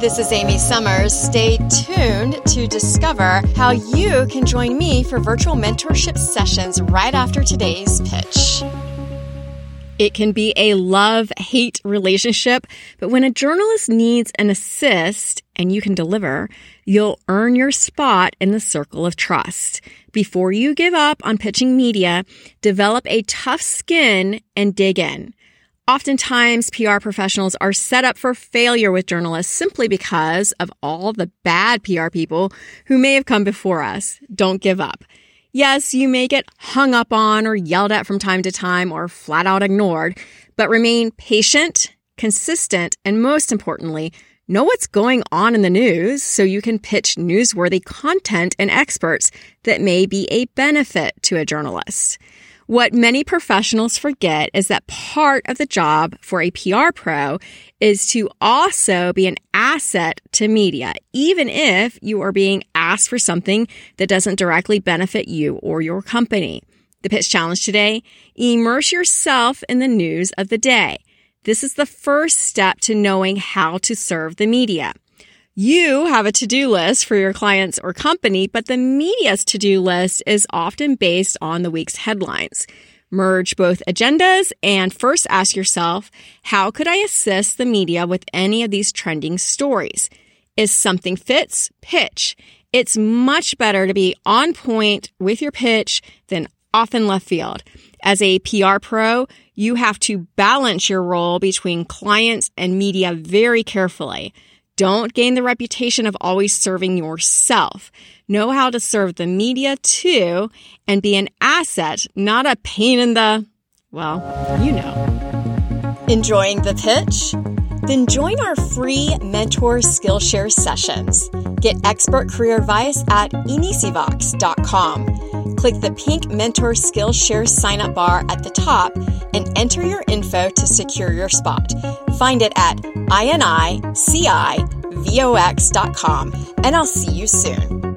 This is Amy Summers. Stay tuned to discover how you can join me for virtual mentorship sessions right after today's pitch. It can be a love hate relationship, but when a journalist needs an assist and you can deliver, you'll earn your spot in the circle of trust. Before you give up on pitching media, develop a tough skin and dig in. Oftentimes, PR professionals are set up for failure with journalists simply because of all the bad PR people who may have come before us. Don't give up. Yes, you may get hung up on or yelled at from time to time or flat out ignored, but remain patient, consistent, and most importantly, know what's going on in the news so you can pitch newsworthy content and experts that may be a benefit to a journalist. What many professionals forget is that part of the job for a PR pro is to also be an asset to media, even if you are being asked for something that doesn't directly benefit you or your company. The pitch challenge today, immerse yourself in the news of the day. This is the first step to knowing how to serve the media. You have a to-do list for your clients or company, but the media's to-do list is often based on the week's headlines. Merge both agendas and first ask yourself, how could I assist the media with any of these trending stories? Is something fits? Pitch. It's much better to be on point with your pitch than off in left field. As a PR pro, you have to balance your role between clients and media very carefully. Don't gain the reputation of always serving yourself. Know how to serve the media too and be an asset, not a pain in the, well, you know. Enjoying the pitch? Then join our free Mentor Skillshare sessions. Get expert career advice at inicivox.com. Click the pink Mentor Skillshare sign up bar at the top and enter your info to secure your spot. Find it at inicivox.com, and I'll see you soon.